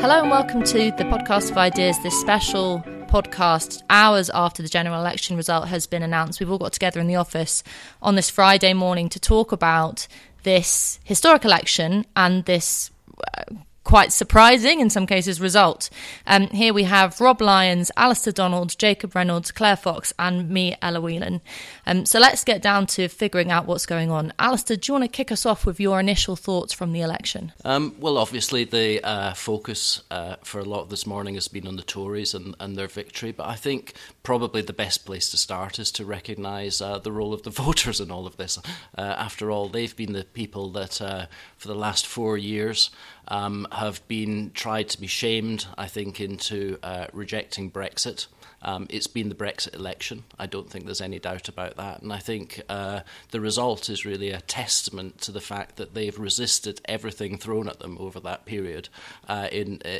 Hello and welcome to the podcast of ideas, this special podcast hours after the general election result has been announced. We've all got together in the office on this Friday morning to talk about this historic election and this uh, quite surprising in some cases result. Um, here we have Rob Lyons, Alistair Donald, Jacob Reynolds, Claire Fox, and me, Ella Whelan. Um, so let's get down to figuring out what's going on. Alistair, do you want to kick us off with your initial thoughts from the election? Um, well, obviously, the uh, focus uh, for a lot of this morning has been on the Tories and, and, their victory, but I think probably the best place to start is to recognise uh, the role of the voters in all of this. Uh, after all, they've been the people that, uh, for the last four years, um, have been tried to be shamed, I think, into uh, rejecting Brexit. Um, it's been the Brexit election. I don't think there's any doubt about that. And I think uh, the result is really a testament to the fact that they've resisted everything thrown at them over that period uh, in, uh,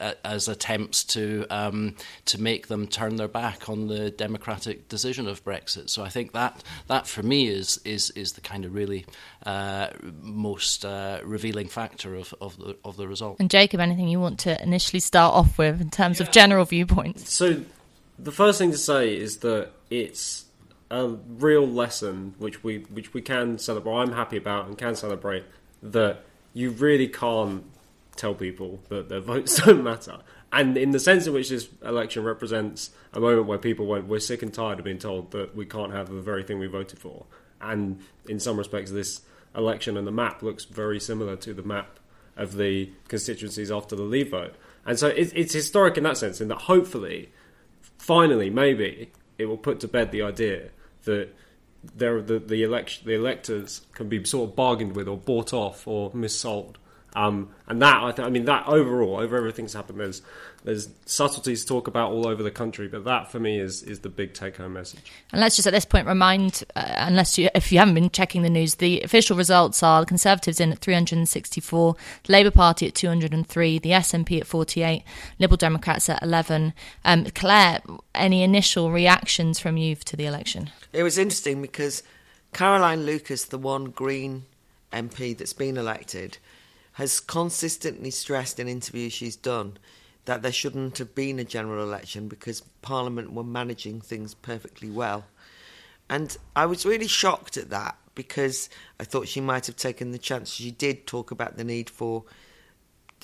uh as attempts to, um, to make them turn their back on the democratic decision of Brexit. So I think that, that for me, is, is, is the kind of really uh, most uh, revealing factor of, of, the, of the result. And Jacob, anything you want to initially start off with in terms yeah. of general viewpoints? So the first thing to say is that it's a real lesson which we which we can celebrate. I'm happy about and can celebrate that you really can't tell people that their votes don't matter. And in the sense in which this election represents a moment where people went, we're sick and tired of being told that we can't have the very thing we voted for. And in some respects, this election and the map looks very similar to the map of the constituencies after the Leave vote. And so it's, it's historic in that sense, in that hopefully finally, maybe it will put to bed the idea that there the the election the electors can be sort of bargained with or bought off or missold. Um, and that I, th- I mean that overall over everything that's happened there's there's subtleties to talk about all over the country, but that for me is is the big take home message. And let's just at this point remind, uh, unless you if you haven't been checking the news, the official results are the Conservatives in at 364, the Labour Party at 203, the SNP at 48, Liberal Democrats at 11. Um, Claire, any initial reactions from you to the election? It was interesting because Caroline Lucas, the one Green MP that's been elected, has consistently stressed in interviews she's done that there shouldn't have been a general election because Parliament were managing things perfectly well. And I was really shocked at that because I thought she might have taken the chance. She did talk about the need for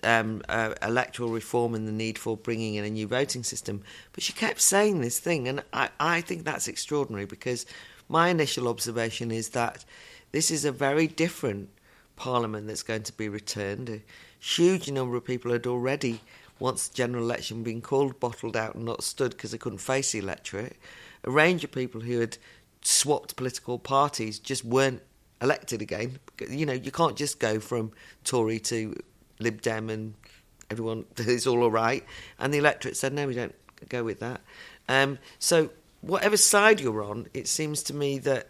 um, uh, electoral reform and the need for bringing in a new voting system. But she kept saying this thing, and I, I think that's extraordinary because my initial observation is that this is a very different parliament that's going to be returned. A huge number of people had already once the general election been called, bottled out, and not stood because they couldn't face the electorate. A range of people who had swapped political parties just weren't elected again. You know, you can't just go from Tory to Lib Dem and everyone is all all right. And the electorate said, no, we don't go with that. Um, so, whatever side you're on, it seems to me that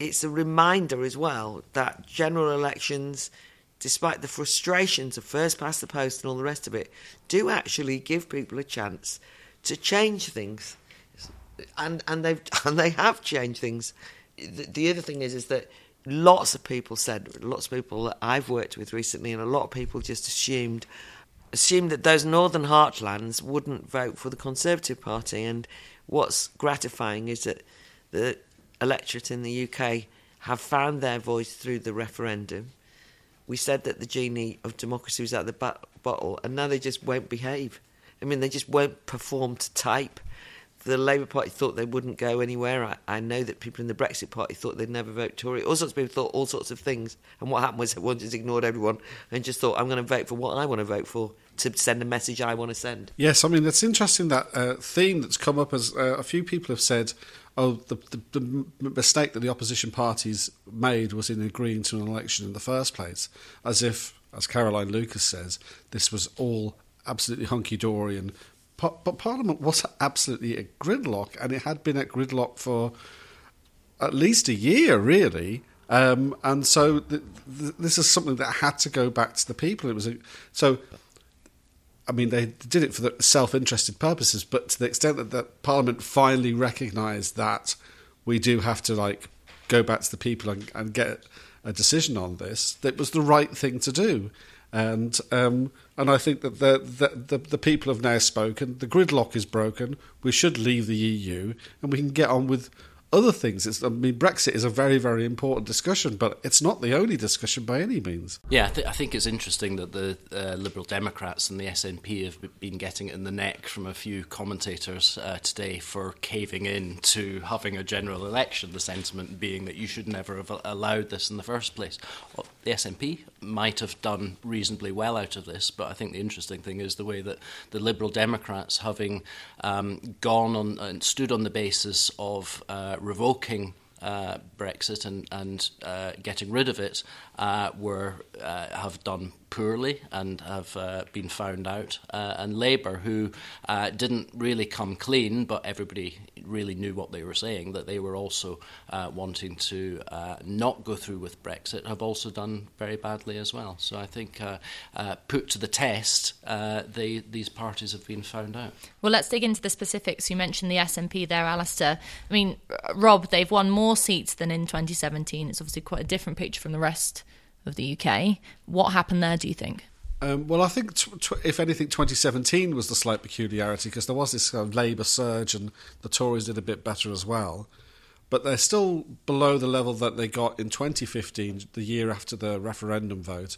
it's a reminder as well that general elections despite the frustrations of first past the post and all the rest of it, do actually give people a chance to change things, and and they've and they have changed things. The, the other thing is is that lots of people said, lots of people that I've worked with recently, and a lot of people just assumed assumed that those northern heartlands wouldn't vote for the Conservative Party. And what's gratifying is that the electorate in the UK have found their voice through the referendum we said that the genie of democracy was out the bottle, and now they just won't behave. I mean, they just won't perform to type. The Labour Party thought they wouldn't go anywhere. I, I, know that people in the Brexit Party thought they'd never vote Tory. All sorts of people thought all sorts of things. And what happened was everyone just ignored everyone and just thought, I'm going to vote for what I want to vote for to send a message I want to send. Yes, I mean, it's interesting that uh, theme that's come up as uh, a few people have said oh, the, the, the, mistake that the opposition parties made was in agreeing to an election in the first place, as if, as Caroline Lucas says, this was all absolutely hunky dory and. But Parliament was absolutely at gridlock, and it had been at gridlock for at least a year, really. Um, and so th- th- this is something that had to go back to the people. It was a, so I mean, they did it for the self-interested purposes, but to the extent that, that Parliament finally recognised that we do have to like go back to the people and, and, get a decision on this, that was the right thing to do. And um, and I think that the, the, the the people have now spoken. The gridlock is broken. We should leave the EU, and we can get on with other things. It's, I mean, Brexit is a very, very important discussion, but it's not the only discussion by any means. Yeah, I, th- I think it's interesting that the uh, Liberal Democrats and the SNP have been getting it in the neck from a few commentators uh, today for caving in to having a general election. The sentiment being that you should never have allowed this in the first place. Well, the SNP might have done reasonably well out of this, but I think the interesting thing is the way that the Liberal Democrats, having um, gone on and stood on the basis of uh, revoking uh, Brexit and, and uh, getting rid of it uh, were uh, have done poorly and have uh, been found out, uh, and Labour, who didn't really come clean, but everybody really knew what they were saying, that they were also wanting to not go through with Brexit, have also done very badly as well. So I think put to the test, they, these parties have been found out. Well, let's dig into the specifics. You mentioned the SNP there, Alistair. I mean, Rob, they've won more seats than in 2017. It's obviously quite a different picture from the rest of the UK. What happened there, do you think? Um, well, I think if anything, 2017 was the slight peculiarity because there was this kind of Labour surge and the Tories did a bit better as well. But they're still below the level that they got in 2015, the year after the referendum vote.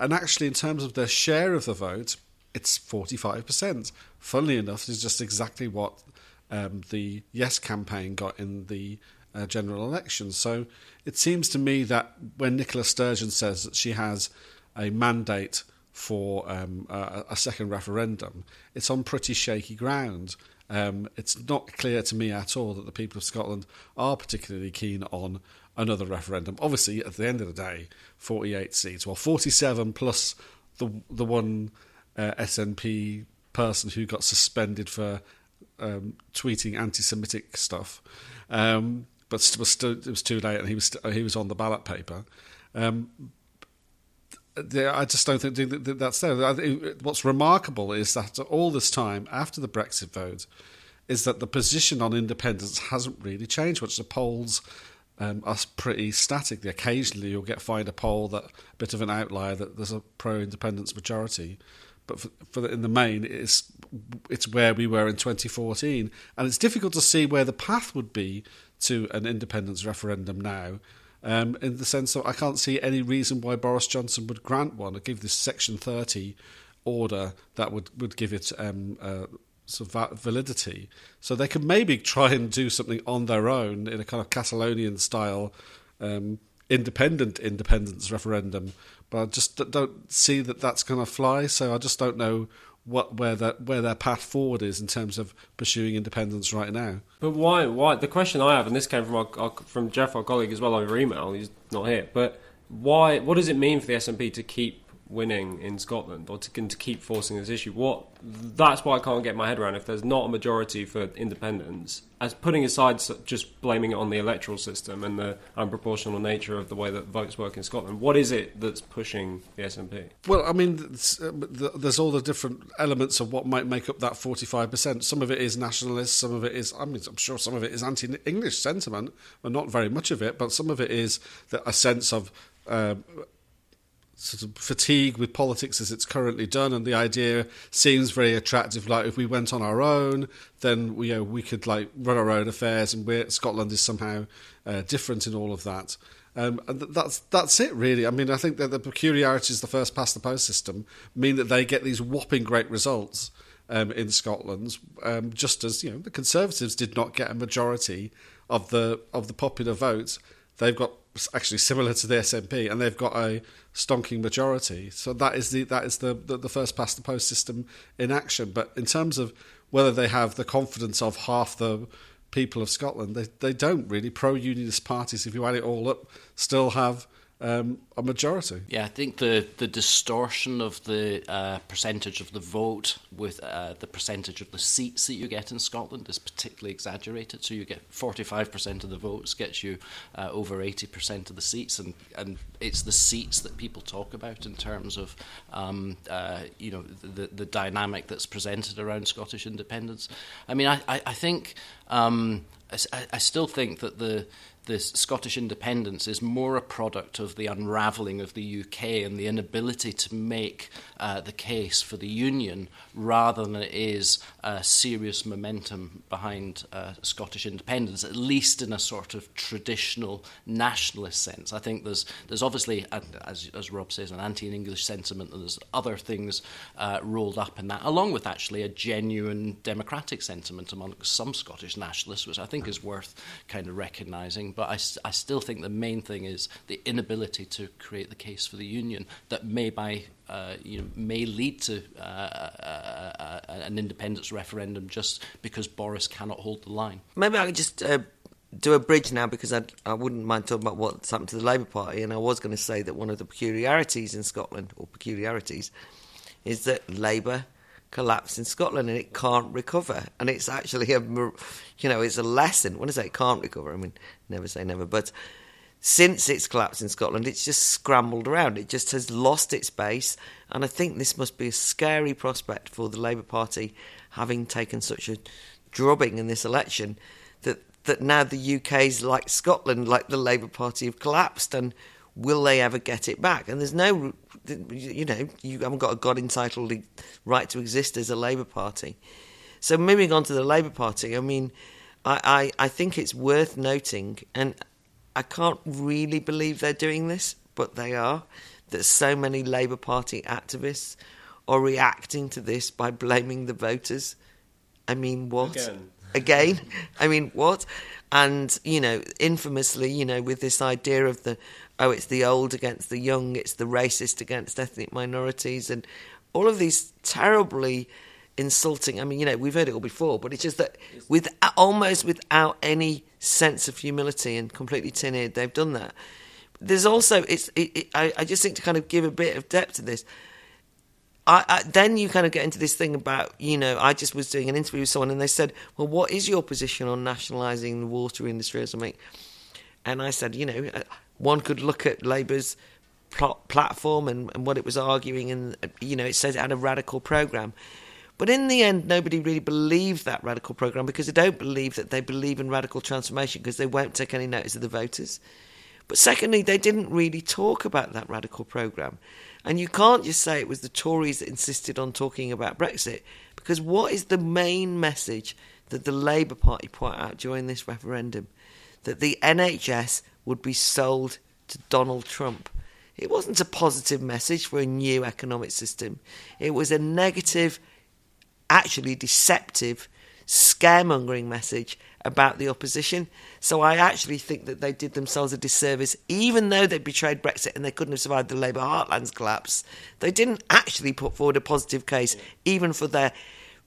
And actually, in terms of their share of the vote, it's 45%. Funnily enough, it's just exactly what um, the Yes campaign got in the uh, general election. So it seems to me that when Nicola Sturgeon says that she has a mandate for um, a, a, second referendum, it's on pretty shaky ground. Um, it's not clear to me at all that the people of Scotland are particularly keen on another referendum. Obviously, at the end of the day, 48 seats, well, 47 plus the the one uh, SNP person who got suspended for um, tweeting anti-Semitic stuff. Um, but was still, it was too late, and he was he was on the ballot paper. Um, I just don't think that's there. What's remarkable is that all this time after the Brexit vote, is that the position on independence hasn't really changed much. The polls um, are pretty static. Occasionally, you'll get find a poll that a bit of an outlier that there's a pro-independence majority, but for, for the, in the main, it's it's where we were in 2014, and it's difficult to see where the path would be to an independence referendum now. Um, in the sense that I can't see any reason why Boris Johnson would grant one or give this Section 30 order that would, would give it um, uh, sort of validity. So they could maybe try and do something on their own in a kind of Catalonian style um, independent independence referendum. But I just don't see that that's going to fly. So I just don't know what where that where their path forward is in terms of pursuing independence right now. But why? Why? The question I have, and this came from our, our, from Jeff, our colleague, as well over email. He's not here, but why? What does it mean for the SNP to keep winning in Scotland or to, to keep forcing this issue. What that's why I can't get my head around if there's not a majority for independence. As putting aside just blaming it on the electoral system and the unproportional nature of the way that votes work in Scotland, what is it that's pushing the SNP? Well, I mean, uh, there's all the different elements of what might make up that 45%. Some of it is nationalist, some of it is, I mean, I'm sure some of it is anti-English sentiment, but not very much of it, but some of it is a sense of. Uh, sort of fatigue with politics as it's currently done, and the idea seems very attractive. Like if we went on our own, then we, you know, we could like run our own affairs, and Scotland is somehow uh, different in all of that. Um, and that's that's it, really. I mean, I think that the peculiarities of the first past the post system mean that they get these whopping great results um, in Scotland, um, just as you know the Conservatives did not get a majority of the of the popular vote. They've got actually similar to the SNP, and they've got a stonking majority. So that is the that is the, the, the first past the post system in action. But in terms of whether they have the confidence of half the people of Scotland, they they don't really. Pro unionist parties, if you add it all up, still have um, a majority. Yeah, I think the, the distortion of the uh, percentage of the vote with uh, the percentage of the seats that you get in Scotland is particularly exaggerated. So you get 45% of the votes gets you uh, over 80% of the seats, and, and it's the seats that people talk about in terms of um, uh, you know the, the dynamic that's presented around Scottish independence. I mean, I, I, I think um, I, I still think that the this Scottish independence is more a product of the unravelling of the UK and the inability to make uh, the case for the Union rather than it is uh, serious momentum behind uh, Scottish independence, at least in a sort of traditional nationalist sense. I think there's, there's obviously, as, as Rob says, an anti English sentiment, and there's other things uh, rolled up in that, along with actually a genuine democratic sentiment among some Scottish nationalists, which I think is worth kind of recognising. But I, I still think the main thing is the inability to create the case for the union that may by uh, you know, may lead to uh, uh, uh, an independence referendum just because Boris cannot hold the line. Maybe I could just uh, do a bridge now because I'd, I would not mind talking about what's happened to the Labour Party. And I was going to say that one of the peculiarities in Scotland, or peculiarities, is that Labour collapsed in Scotland and it can't recover. And it's actually a, you know, it's a lesson. When I say it can't recover, I mean never say never. But since its collapse in Scotland, it's just scrambled around. It just has lost its base. And I think this must be a scary prospect for the Labour Party, having taken such a drubbing in this election, that that now the UK's like Scotland, like the Labour Party, have collapsed and will they ever get it back? And there's no, you know, you haven't got a God entitled right to exist as a Labour Party. So moving on to the Labour Party, I mean, I, I, I think it's worth noting, and I can't really believe they're doing this, but they are, that so many Labour Party activists are reacting to this by blaming the voters. I mean, what? Again. Again? I mean, what? And, you know, infamously, you know, with this idea of the oh, it's the old against the young, it's the racist against ethnic minorities, and all of these terribly insulting. I mean, you know, we've heard it all before, but it's just that with almost without any sense of humility and completely tin-eared, they've done that. There's also it's. It, it, I, I just think to kind of give a bit of depth to this. I, I, then you kind of get into this thing about, you know, I just was doing an interview with someone and they said, well, what is your position on nationalising the water industry or something? And I said, you know, uh, one could look at Labour's pl- platform and, and, what it was arguing, and uh, you know, it says it had a radical programme. But in the end, nobody really believed that radical programme because they don't believe that they believe in radical transformation because they won't take any notice of the voters. But secondly, they didn't really talk about that radical programme. And you can't just say it was the Tories that insisted on talking about Brexit because what is the main message that the Labour Party put out during this referendum? That the NHS would be sold to Donald Trump. It wasn't a positive message for a new economic system. It was a negative, actually deceptive, scaremongering message about the opposition. So I actually think that they did themselves a disservice, even though they betrayed Brexit and they couldn't have survived the Labour heartlands collapse. They didn't actually put forward a positive case, even for their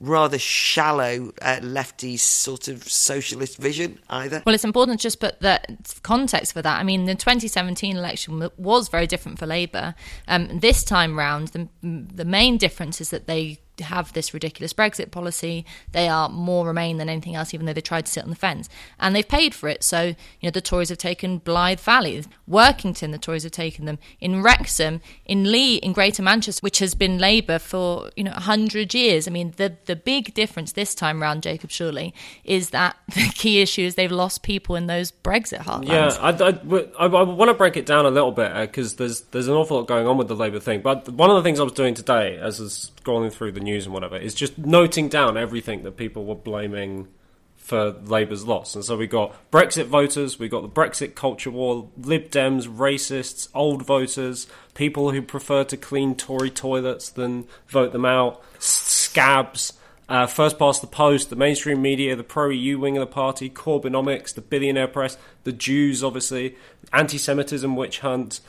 rather shallow uh, lefty sort of socialist vision either. Well, it's important to just put that context for that. I mean, the 2017 election was very different for Labour. Um, this time round, the, the main difference is that they have this ridiculous Brexit policy. They are more Remain than anything else, even though they tried to sit on the fence. And they've paid for it. So, you know, the Tories have taken Blyth Valley, Workington, the Tories have taken them, in Wrexham, in Leigh, in Greater Manchester, which has been Labour for, you know, 100 years. I mean, the, the big difference this time round, Jacob, surely, is that the key issue is they've lost people in those Brexit heartlands. Yeah, I, I, I, I want to break it down a little bit because uh, there's, there's an awful lot going on with the Labour thing. But one of the things I was doing today, as I was scrolling through the news, news and whatever is just noting down everything that people were blaming for Labour's loss. And so we got Brexit voters, we got the Brexit culture war, Lib Dems, racists, old voters, people who prefer to clean Tory toilets than vote them out, scabs. Uh, first past the post, the mainstream media, the pro EU wing of the party, Corbynomics, the billionaire press, the Jews, obviously, anti Semitism, witch hunt,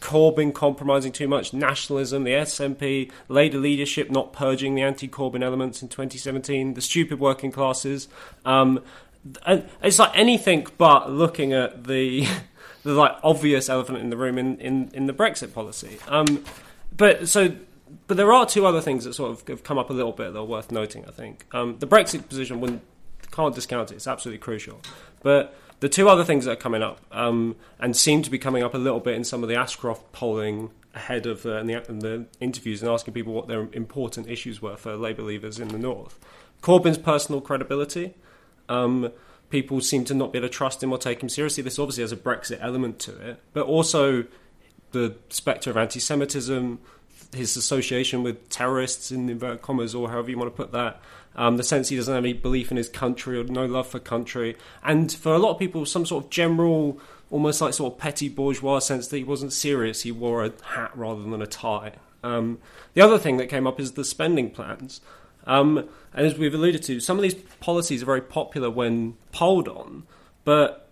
Corbyn compromising too much, nationalism, the SNP, Labour leadership not purging the anti-Corbyn elements in 2017, the stupid working classes. Um, it's like anything but looking at the the like obvious elephant in the room in, in, in the Brexit policy. Um, but so, but there are two other things that sort of have come up a little bit that are worth noting. I think um, the Brexit position, can't discount it, it's absolutely crucial. But the two other things that are coming up um, and seem to be coming up a little bit in some of the Ashcroft polling ahead of uh, in the, in the, interviews and asking people what their important issues were for Labour leaders in the North. Corbyn's personal credibility. Um, people seem to not be able to trust him or take him seriously. This obviously has a Brexit element to it, but also the spectre of anti-Semitism, his association with terrorists in inverted commas, or however you want to put that. Um, the sense he doesn't have any belief in his country or no love for country, and for a lot of people, some sort of general, almost like sort of petty bourgeois sense that he wasn't serious. He wore a hat rather than a tie. Um, the other thing that came up is the spending plans. Um, and as we've alluded to, some of these policies are very popular when polled on, but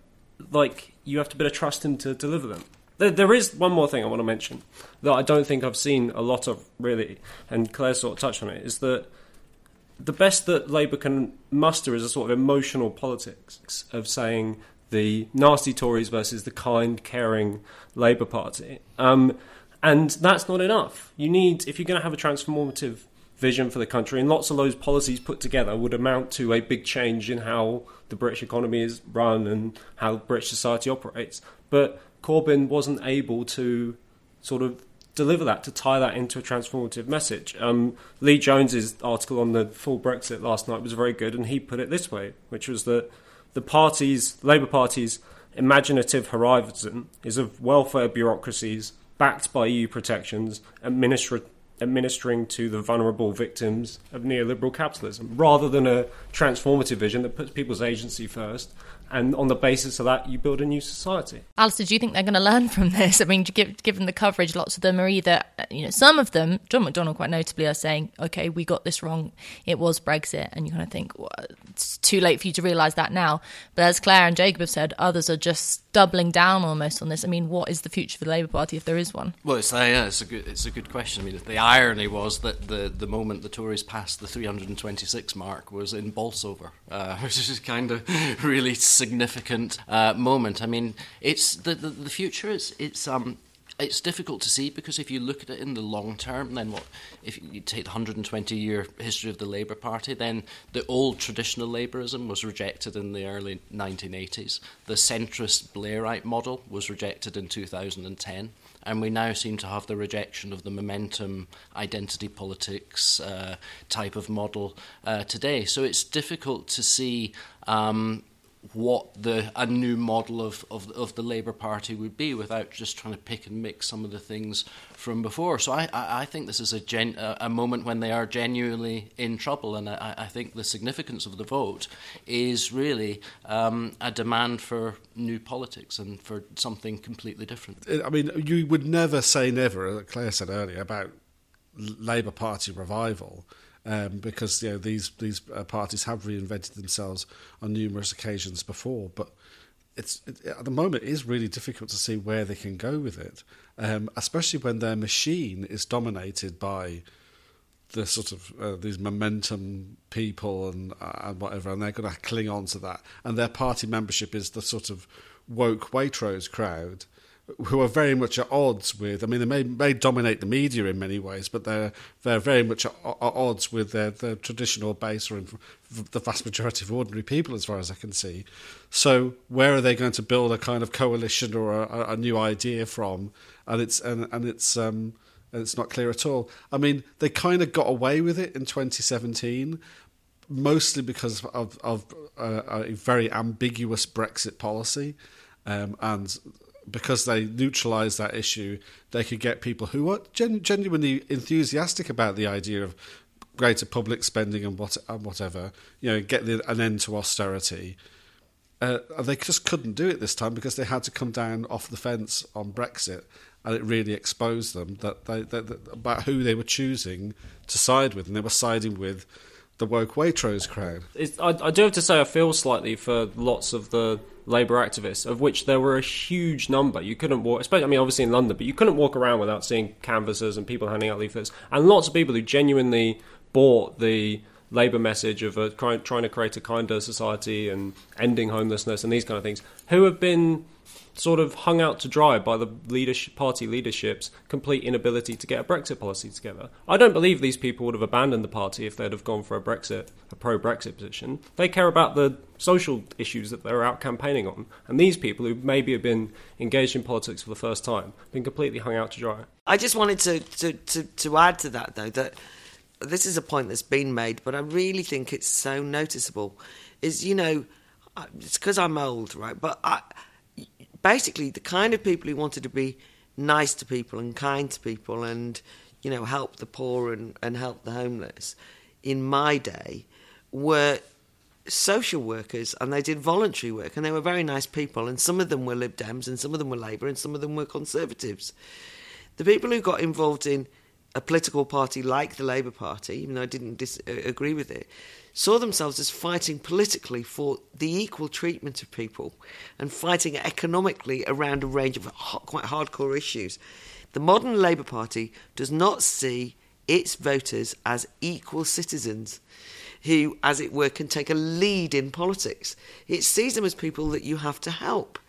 like you have to better trust him to deliver them. There, there is one more thing I want to mention that I don't think I've seen a lot of really, and Claire sort of touched on it, is that the best that Labour can muster is a sort of emotional politics of saying the nasty Tories versus the kind, caring Labour Party. Um, and that's not enough. You need, if you're going to have a transformative vision for the country, and lots of those policies put together would amount to a big change in how the British economy is run and how British society operates. But Corbyn wasn't able to sort of deliver that, to tie that into a transformative message. Um, Lee Jones's article on the full Brexit last night was very good, and he put it this way, which was that the party's, Labour Party's imaginative horizon is of welfare bureaucracies backed by EU protections, administra- administering to the vulnerable victims of neoliberal capitalism, rather than a transformative vision that puts people's agency first and on the basis of that, you build a new society. Alistair, do you think they're going to learn from this? I mean, given the coverage, lots of them are either, uh, you know, some of them, John McDonnell quite notably, are saying, okay, we got this wrong. It was Brexit. And you kind of think, well, it's too late for you to realise that now. But as Claire and Jacob have said, others are just doubling down almost on this. I mean, what is the future for the Labour Party if there is one? Well, it's, uh, yeah, it's a good it's a good question. I mean, the irony was that the the moment the Tories passed the 326 mark was in Bolsover, uh, which is kind of really significant uh, moment. I mean, it's the, the the future is it's um it's difficult to see because if you look at it in the long term, then what? If you take the 120 year history of the Labour Party, then the old traditional Labourism was rejected in the early 1980s. The centrist Blairite model was rejected in 2010. And we now seem to have the rejection of the momentum identity politics uh, type of model uh, today. So it's difficult to see um, what the a new model of, of, of the Labour Party would be without just trying to pick and mix some of the things from before. So I, I, I think this is a, gen, a, moment when they are genuinely in trouble, and I, I think the significance of the vote is really um, a demand for new politics and for something completely different. I mean, you would never say never, as Claire said earlier, about Labour Party revival um, because you know these these uh, parties have reinvented themselves on numerous occasions before, but. It's it, at the moment it is really difficult to see where they can go with it, um, especially when their machine is dominated by the sort of uh, these momentum people and uh, and whatever, and they're going to cling on to that. And their party membership is the sort of woke Waitrose crowd, who are very much at odds with. I mean, they may, may dominate the media in many ways, but they're they're very much at, at odds with their, their traditional base or the vast majority of ordinary people, as far as I can see. So, where are they going to build a kind of coalition or a, a new idea from? And it's and and it's um and it's not clear at all. I mean, they kind of got away with it in 2017, mostly because of of uh, a very ambiguous Brexit policy. Um, and because they neutralised that issue, they could get people who are gen- genuinely enthusiastic about the idea of greater public spending and what and whatever. You know, get the, an end to austerity. Uh, they just couldn't do it this time because they had to come down off the fence on Brexit, and it really exposed them that they, that, that, about who they were choosing to side with, and they were siding with the woke Waitrose crowd. I, I do have to say, I feel slightly for lots of the Labour activists, of which there were a huge number. You couldn't walk, especially, I mean, obviously in London, but you couldn't walk around without seeing canvassers and people handing out leaflets, and lots of people who genuinely bought the Labour message of a, trying to create a kinder society and ending homelessness and these kind of things, who have been sort of hung out to dry by the leadership, party leadership's complete inability to get a Brexit policy together. I don't believe these people would have abandoned the party if they'd have gone for a Brexit, a pro-Brexit position. They care about the social issues that they're out campaigning on, and these people who maybe have been engaged in politics for the first time, been completely hung out to dry. I just wanted to, to, to, to add to that though that this is a point that's been made, but I really think it's so noticeable. Is you know it's because I'm old, right? But I, basically, the kind of people who wanted to be nice to people and kind to people and you know help the poor and, and help the homeless in my day were social workers and they did voluntary work and they were very nice people and some of them were Lib Dems and some of them were Labour and some of them were Conservatives. The people who got involved in a political party like the Labour Party, even though I didn't dis- uh, with it, saw themselves as fighting politically for the equal treatment of people and fighting economically around a range of quite hardcore issues. The modern Labour Party does not see its voters as equal citizens who, as it were, can take a lead in politics. It sees them as people that you have to help.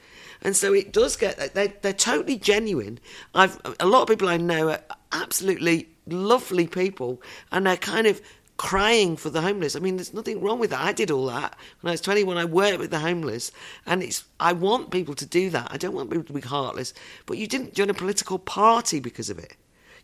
And so it does get, they're, they're totally genuine. I've, a lot of people I know absolutely lovely people, and they're kind of crying for the homeless. I mean, there's nothing wrong with that. I did all that when I was 21. I worked with the homeless, and it's. I want people to do that. I don't want people to be heartless. But you didn't join a political party because of it.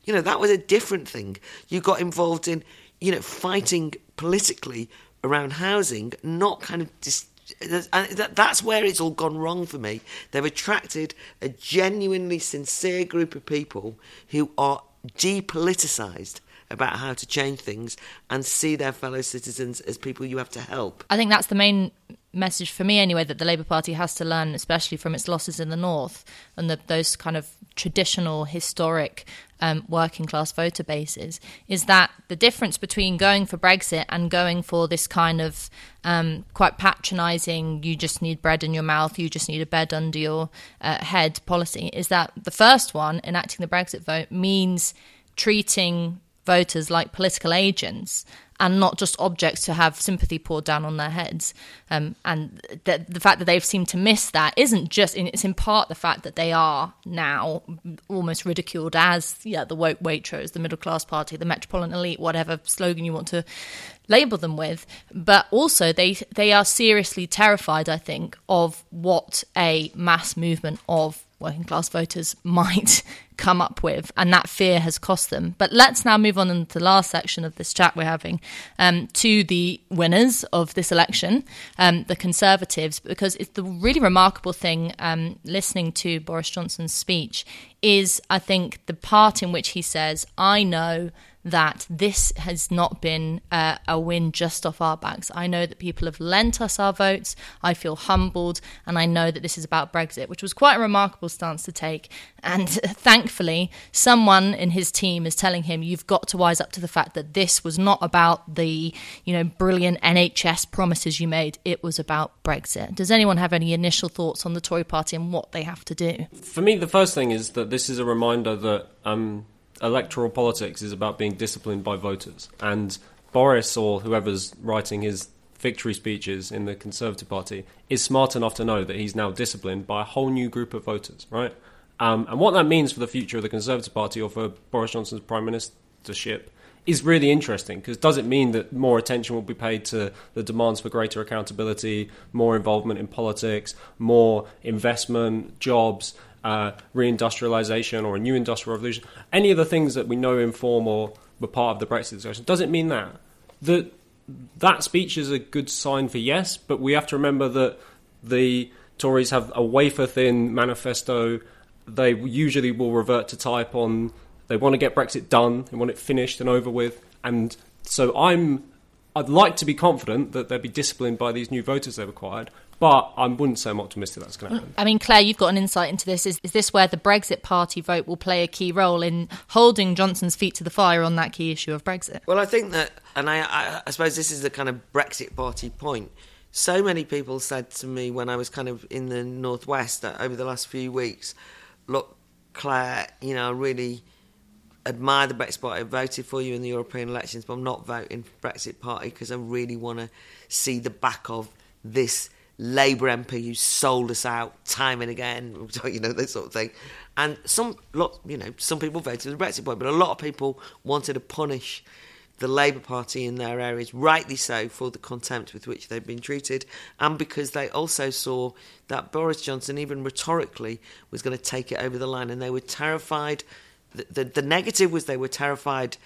You know, that was a different thing. You got involved in, you know, fighting politically around housing, not kind of dis- uh, and that's where it's all gone wrong for me. They've attracted a genuinely sincere group of people who are depoliticised about how to change things and see their fellow citizens as people you have to help. I think that's the main message for me anyway that the Labour Party has to learn, especially from its losses in the north and the, those kind of traditional, historic um, working class voter bases, is that the difference between going for Brexit and going for this kind of um, quite patronising, you just need bread in your mouth, you just need a bed under your uh, head policy, is that the first one, enacting the Brexit vote, means treating voters like political agents and not just objects to have sympathy poured down on their heads. Um, and the, the, fact that they've seemed to miss that isn't just, it's in part the fact that they are now almost ridiculed as yeah, the woke Waitrose, the middle class party, the metropolitan elite, whatever slogan you want to label them with. But also, they, they are seriously terrified, I think, of what a mass movement of working class voters might come up with, and that fear has cost them. But let's now move on into the last section of this chat we're having um, to the winners of this election, um, the Conservatives, because it's the really remarkable thing um, listening to Boris Johnson's speech is, I think, the part in which he says, I know that this has not been uh, a win just off our backs. I know that people have lent us our votes. I feel humbled, and I know that this is about Brexit, which was quite a remarkable stance to take. And thankfully, someone in his team is telling him, "You've got to wise up to the fact that this was not about the, you know, brilliant NHS promises you made. It was about Brexit." Does anyone have any initial thoughts on the Tory Party and what they have to do? For me, the first thing is that this is a reminder that. Um, electoral politics is about being disciplined by voters. And Boris or whoever's writing his victory speeches in the Conservative Party is smart enough to know that he's now disciplined by a whole new group of voters, right? Um, and what that means for the future of the Conservative Party or for Boris Johnson's prime ministership is really interesting because does it mean that more attention will be paid to the demands for greater accountability, more involvement in politics, more investment, jobs, uh, reindustrialization or a new industrial revolution, any of the things that we know inform or were part of the Brexit discussion, does it mean that? That that speech is a good sign for yes, but we have to remember that the Tories have a wafer thin manifesto. They usually will revert to type on they want to get Brexit done, they want it finished and over with. And so I'm I'd like to be confident that they'll be disciplined by these new voters they've acquired, but I wouldn't say I'm optimistic that's going to happen. I mean, Claire, you've got an insight into this. Is, is this where the Brexit Party vote will play a key role in holding Johnson's feet to the fire on that key issue of Brexit? Well, I think that, and I, I, I suppose this is the kind of Brexit Party point. So many people said to me when I was kind of in the Northwest uh, over the last few weeks, look, Claire, you know, I really admire the Brexit Party. I voted for you in the European elections, but I'm not voting for Brexit Party because I really want to see the back of this Labour MP who sold us out time and again, you know, that sort of thing. And some, lot, you know, some people voted for the Brexit Party, but a lot of people wanted to punish the Labour Party in their areas, rightly so, for the contempt with which they've been treated, and because they also saw that Boris Johnson, even rhetorically, was going to take it over the line, and they were terrified. The, the, the negative was they were terrified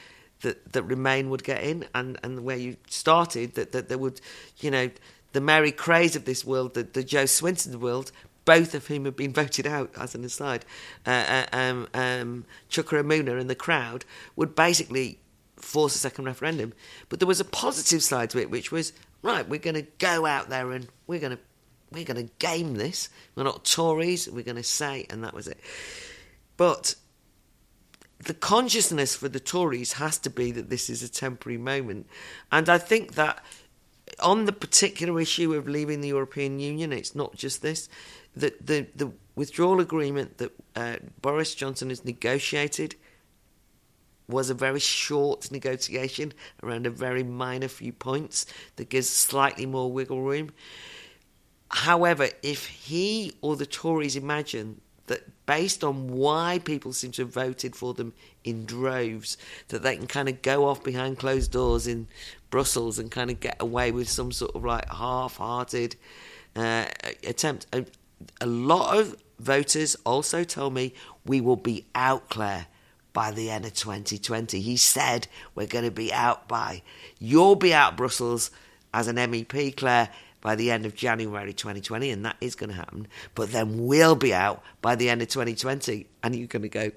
that, that Remain would get in, and, and where you started, that, that there would, you know, the Mary Creagh of this world, the, the Jo Swinson world, both of whom have been voted out, as an aside, uh, uh, um, um, Chuka Umunna and the crowd, would basically force a second referendum. But there was a positive side to it, which was right. We're going to go out there and we're going to we're going to game this. We're not Tories. We're going to say, and that was it. But the consciousness for the Tories has to be that this is a temporary moment, and I think that on the particular issue of leaving the European Union, it's not just this. The the, the withdrawal agreement that uh, Boris Johnson has negotiated was a very short negotiation around a very minor few points that gives slightly more wiggle room. However, if he or the Tories imagine that based on why people seem to have voted for them in droves, that they can kind of go off behind closed doors in Brussels and kind of get away with some sort of like half-hearted uh, attempt. A, a lot of voters also tell me we will be out, Claire, by the end of 2020. He said we're going to be out by. You'll be out Brussels as an MEP, Claire by the end of January 2020, and that is going to happen. But then we'll be out by the end of 2020, and you're going to go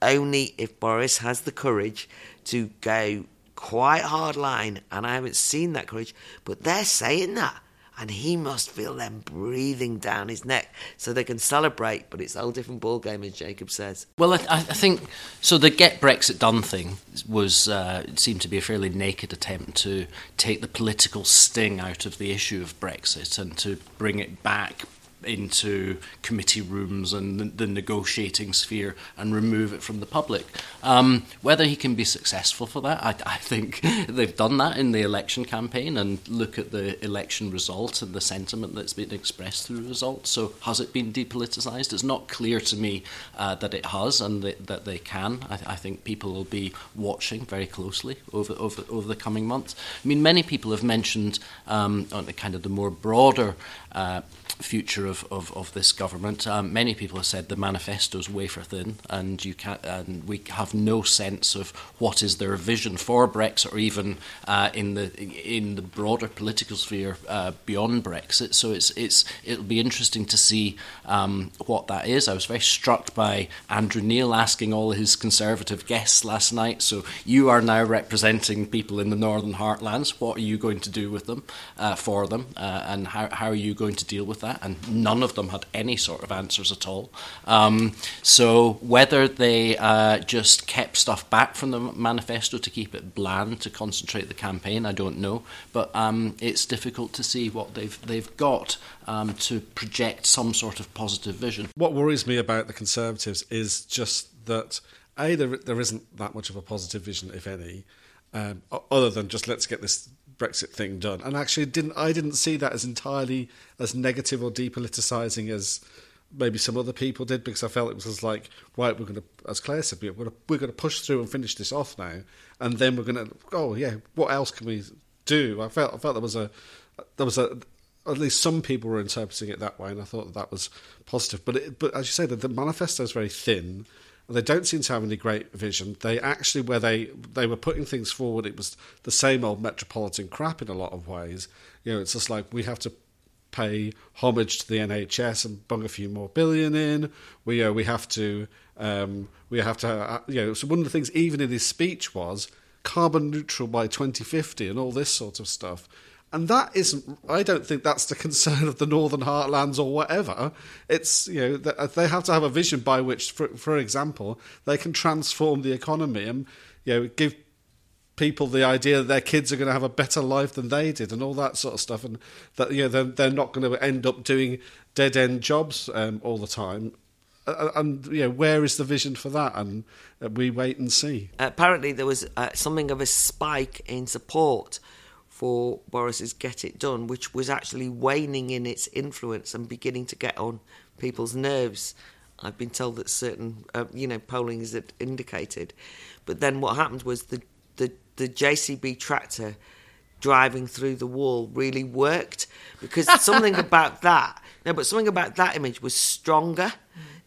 only if Boris has the courage to go quite hard line, and I haven't seen that courage, but they're saying that. And he must feel them breathing down his neck so they can celebrate, but it's a whole different ballgame, as Jacob says. Well, I, I, think so. The Get Brexit Done thing was uh, seemed to be a fairly naked attempt to take the political sting out of the issue of Brexit and to bring it back into committee rooms and the, the, negotiating sphere and remove it from the public. Um, whether he can be successful for that, I, I, think they've done that in the election campaign and look at the election result and the sentiment that's been expressed through the result. So, has it been depoliticised? It's not clear to me uh, that it has and that, that they can. I, I, think people will be watching very closely over, over, over the coming months. I mean, many people have mentioned um, on the kind of the more broader uh, future of, of, of this government. Um, many people have said the manifesto is wafer thin, and you can and we have no sense of what is their vision for Brexit, or even uh, in the in the broader political sphere uh, beyond Brexit. So it's it's it'll be interesting to see um, what that is. I was very struck by Andrew Neil asking all his Conservative guests last night. So you are now representing people in the Northern Heartlands. What are you going to do with them, uh, for them, uh, and how how are you going to deal with that? that, and none of them had any sort of answers at all. Um, so whether they uh, just kept stuff back from the manifesto to keep it bland to concentrate the campaign, I don't know. But um, it's difficult to see what they've they've got um, to project some sort of positive vision. What worries me about the Conservatives is just that a there, there isn't that much of a positive vision, if any. Um, other than just let's get this Brexit thing done. And actually, didn't I didn't see that as entirely as negative or depoliticising as maybe some other people did because I felt it was like right, we're going to, as Claire said, we're going to we're going to push through and finish this off now, and then we're going to oh yeah, what else can we do? I felt I felt there was a there was a at least some people were interpreting it that way, and I thought that, that was positive. But it, but as you say, the, the manifesto is very thin. They don't seem to have any great vision. They actually, where they they were putting things forward, it was the same old metropolitan crap in a lot of ways. You know, it's just like we have to pay homage to the NHS and bung a few more billion in. We uh, we have to um, we have to uh, you know. So one of the things, even in his speech, was carbon neutral by 2050 and all this sort of stuff. And that isn't. I don't think that's the concern of the Northern Heartlands or whatever. It's you know they have to have a vision by which, for, for example, they can transform the economy and you know give people the idea that their kids are going to have a better life than they did and all that sort of stuff, and that you know they're, they're not going to end up doing dead end jobs um, all the time. And you know where is the vision for that? And uh, we wait and see. Apparently, there was uh, something of a spike in support for Boris's Get It Done, which was actually waning in its influence and beginning to get on people's nerves. I've been told that certain, uh, you know, polling has indicated. But then what happened was the, the, the JCB tractor driving through the wall really worked because something about that, no, but something about that image was stronger.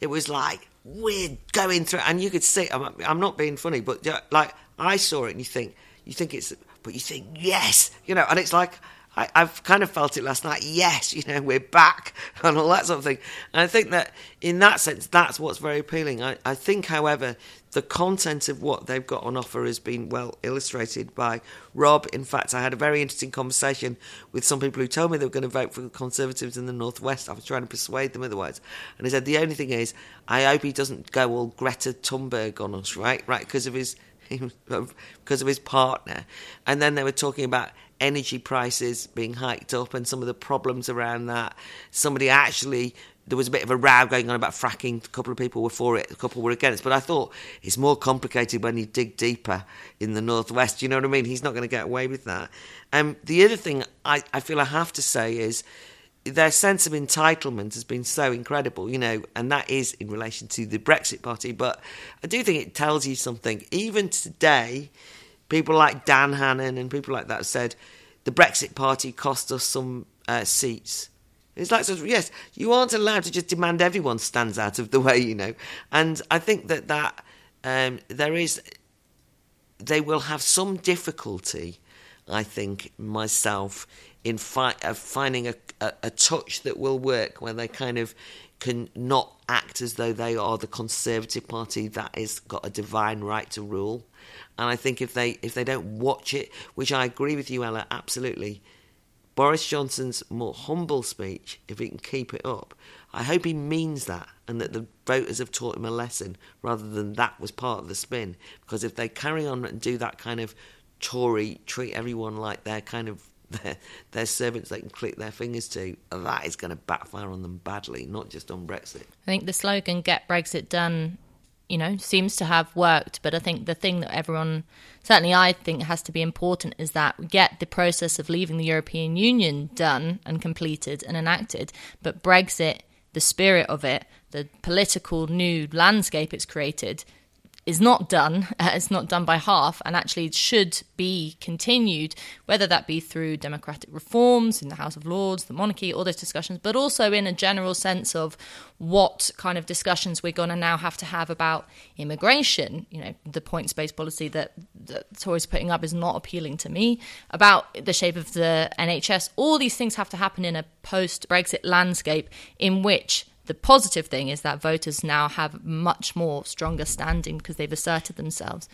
It was like, we're going through, and you could see, I'm, I'm not being funny, but like I saw it and you think, you think it's but you think, yes, you know, and it's like, I, I've kind of felt it last night. Yes, you know, we're back and all that sort of thing. And I think that in that sense, that's what's very appealing. I, I think, however, the content of what they've got on offer has been well illustrated by Rob. In fact, I had a very interesting conversation with some people who told me they were going to vote for the Conservatives in the Northwest. I was trying to persuade them otherwise. And he said, the only thing is, I hope he doesn't go all Greta Thunberg on us, right? Right, because of his because of his partner. And then they were talking about energy prices being hiked up and some of the problems around that. Somebody actually there was a bit of a row going on about fracking. A couple of people were for it, a couple were against. But I thought it's more complicated when you dig deeper in the northwest. You know what I mean? He's not going to get away with that. Um, the other thing I, I feel I have to say is their sense of entitlement has been so incredible, you know, and that is in relation to the Brexit Party. But I do think it tells you something. Even today, people like Dan Hannan and people like that said the Brexit Party cost us some uh, seats. It's like, yes, you aren't allowed to just demand everyone stands out of the way, you know. And I think that that um, there is, they will have some difficulty, I think, myself, in fi- uh, finding a, a, a touch that will work where they kind of can not act as though they are the Conservative Party that has got a divine right to rule. And I think if they if they don't watch it, which I agree with you, Ella, absolutely, Boris Johnson's more humble speech, if he can keep it up, I hope he means that and that the voters have taught him a lesson rather than that was part of the spin. Because if they carry on and do that kind of Tory, treat everyone like they're kind of their, their servants they can click their fingers to, that is going to backfire on them badly, not just on Brexit. I think the slogan "Get Brexit Done," you know, seems to have worked. But I think the thing that everyone, certainly I think, has to be important is that we get the process of leaving the European Union done and completed and enacted. But Brexit, the spirit of it, the political new landscape it's created, is not done. Uh, it's not done by half, and actually it should be continued, whether that be through democratic reforms in the House of Lords, the monarchy, all those discussions, but also in a general sense of what kind of discussions we're going to now have to have about immigration. You know, the points based policy that the Tories putting up is not appealing to me. About the shape of the NHS, all these things have to happen in a post Brexit landscape in which the positive thing is that voters now have much more stronger standing because they've asserted themselves.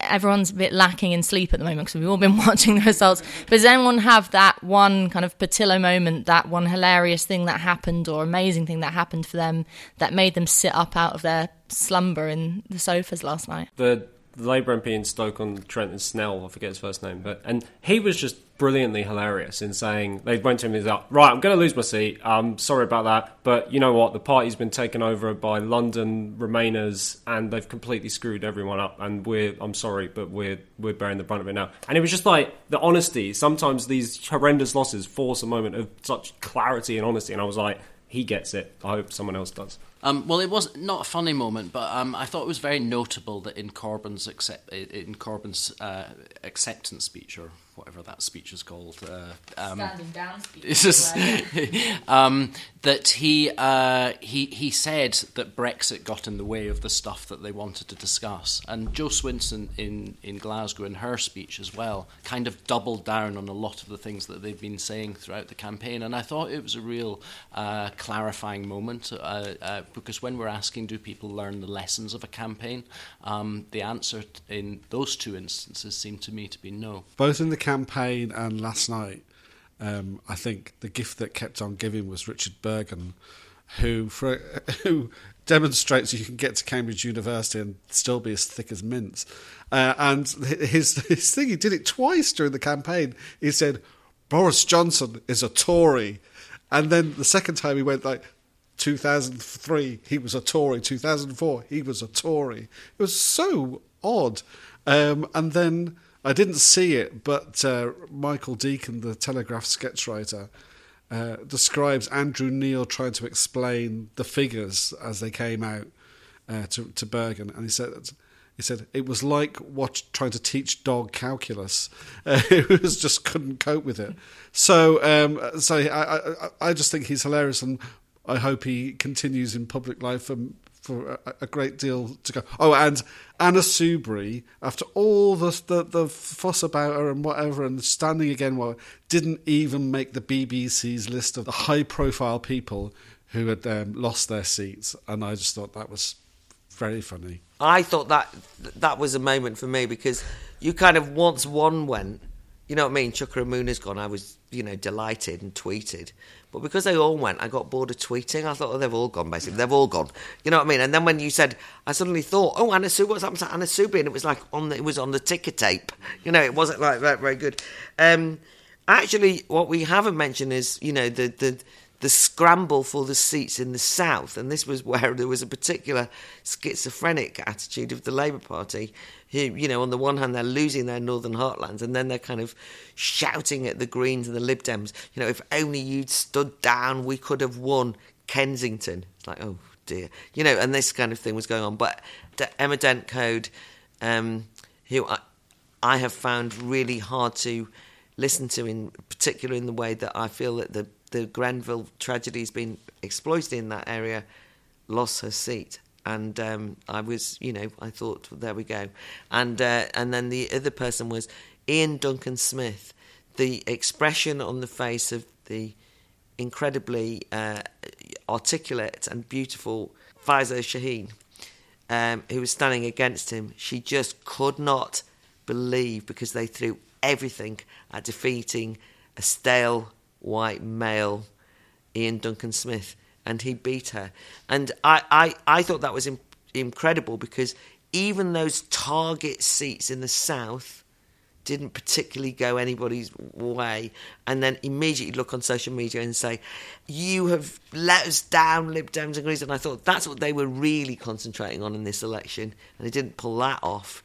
Everyone's a bit lacking in sleep at the moment because we've all been watching the results. But does anyone have that one kind of Portillo moment, that one hilarious thing that happened or amazing thing that happened for them that made them sit up out of their slumber in the sofas last night? The Labour MP in Stoke on Trent and Snell, I forget his first name, but and he was just brilliantly hilarious in saying they went to him and he's like, right, I'm going to lose my seat. I'm sorry about that, but you know what? The party's been taken over by London Remainers, and they've completely screwed everyone up. And we're, I'm sorry, but we're we're bearing the brunt of it now. And it was just like the honesty. Sometimes these horrendous losses force a moment of such clarity and honesty, and I was like, he gets it. I hope someone else does. Um, well, it was not a funny moment, but um, I thought it was very notable that in Corbyn's accept, in Corbyn's uh, acceptance speech, or whatever that speech is called, uh, um, standing down speech, um, that he uh, he he said that Brexit got in the way of the stuff that they wanted to discuss, and Jo Swinson in in Glasgow in her speech as well kind of doubled down on a lot of the things that they've been saying throughout the campaign, and I thought it was a real uh, clarifying moment because when we're asking do people learn the lessons of a campaign, um, the answer in those two instances seemed to me to be no. Both in the campaign and last night um, I think the gift that kept on giving was Richard Burgon, who for who demonstrates you can get to Cambridge University and still be as thick as mince. Uh, and his his thing, he did it twice during the campaign. He said Boris Johnson is a Tory, and then the second time he went like. 2003, he was a Tory. 2004, he was a Tory. It was so odd. Um, and then I didn't see it, but uh, Michael Deacon, the Telegraph sketch writer, uh, describes Andrew Neil trying to explain the figures as they came out uh, to, to Burgon, and he said he said it was like what trying to teach dog calculus. Uh, it was just couldn't cope with it. So um, so I, I I just think he's hilarious, and I hope he continues in public life for for a, a, great deal to go. Oh, and Anna Soubry, after all the, the, the fuss about her and whatever, and standing again, well, didn't even make the BBC's list of the high profile people who had um, lost their seats, and I just thought that was very funny. I thought that that was a moment for me because you kind of once one went, you know what I mean? Chuka Umunna's gone. I was, you know, delighted and tweeted. But because they all went, I got bored of tweeting. I thought, oh, they've all gone, basically. They've all gone. You know what I mean? And then when you said, I suddenly thought, oh, Anna Soubry, what's happened to Anna Soubry? And it was like on the, it was on the ticker tape. You know, it wasn't like very, very good. Um, actually, what we haven't mentioned is, you know, the the the scramble for the seats in the south, and this was where there was a particular schizophrenic attitude of the Labour Party. Who, you know, on the one hand they're losing their northern heartlands, and then they're kind of shouting at the Greens and the Lib Dems. You know, if only you'd stood down, we could have won Kensington. It's like, oh dear, you know, and this kind of thing was going on. But Emma Dent Coad, um, who I, I have found really hard to listen to, in particular in the way that I feel that the the Grenfell tragedy has been exploited in that area, lost her seat. And um, I was, you know, I thought, there we go. And uh, and then the other person was Ian Duncan Smith. The expression on the face of the incredibly uh, articulate and beautiful Faiza Shaheen, um, who was standing against him, she just could not believe because they threw everything at defeating a stale white male Ian Duncan Smith, and he beat her. And I, I, I thought that was incredible because even those target seats in the south didn't particularly go anybody's way, and then immediately look on social media and say, "You have let us down, Lib Dems and Greens." And I thought that's what they were really concentrating on in this election, and they didn't pull that off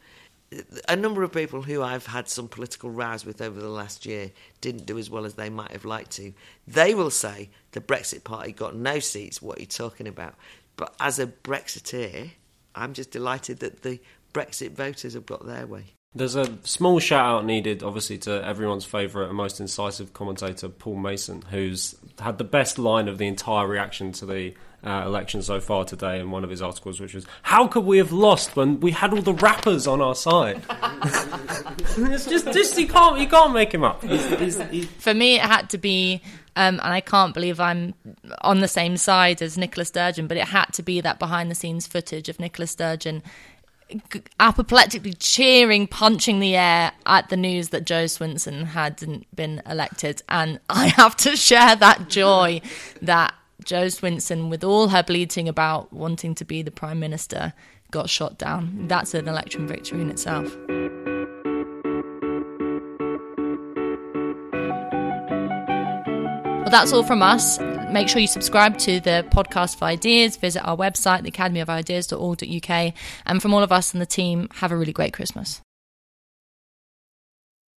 a number of people who I've had some political rows with over the last year didn't do as well as they might have liked to. They will say the Brexit Party got no seats. What are you talking about? But as a Brexiteer, I'm just delighted that the Brexit voters have got their way. There's a small shout out needed, obviously, to everyone's favourite and most incisive commentator, Paul Mason, who's had the best line of the entire reaction to the uh, election so far today in one of his articles, which was, "How could we have lost when we had all the rappers on our side?" it's just, just you can't, you can't make him up. He's, he's, he's... For me, it had to be, um, and I can't believe I'm on the same side as Nicola Sturgeon, but it had to be that behind-the-scenes footage of Nicola Sturgeon apoplectically cheering, punching the air at the news that Jo Swinson hadn't been elected. And I have to share that joy that Jo Swinson, with all her bleating about wanting to be the Prime Minister, got shot down. That's an election victory in itself. Well, that's all from us. Make sure you subscribe to the podcast for ideas. Visit our website, theacademyofideas.org.uk. And from all of us and the team, have a really great Christmas.